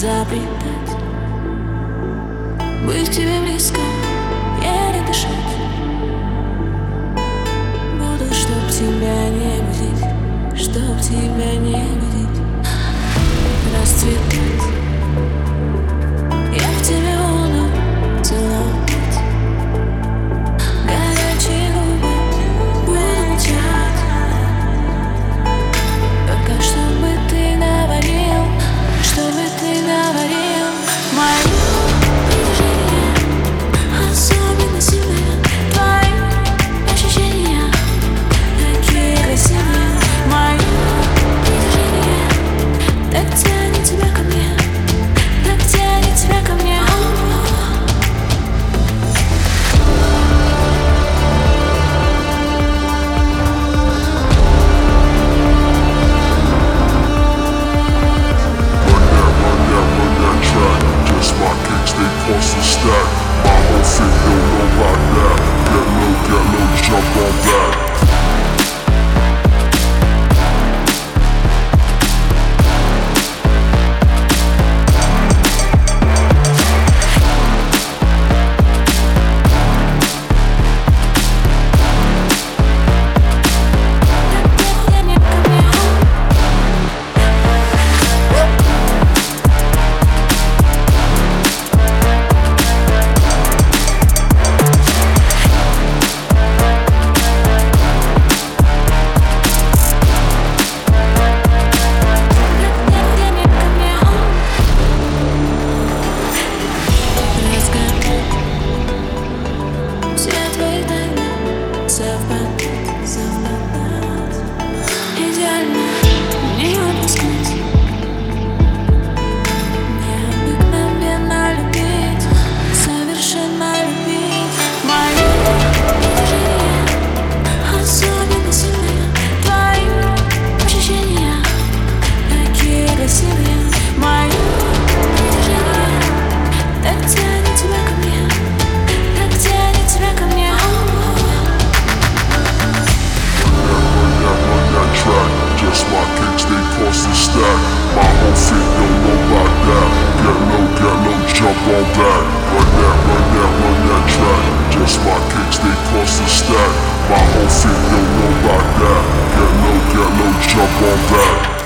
заплетать Быть к тебе близко, еле дышать. Буду, чтоб тебя не будить Чтоб тебя не будить Get low, get low, jump on that. Run that, run that, run that track. Just my kicks, they cross the stack. My whole feet, no, no, back that. Get low, get low, jump on that.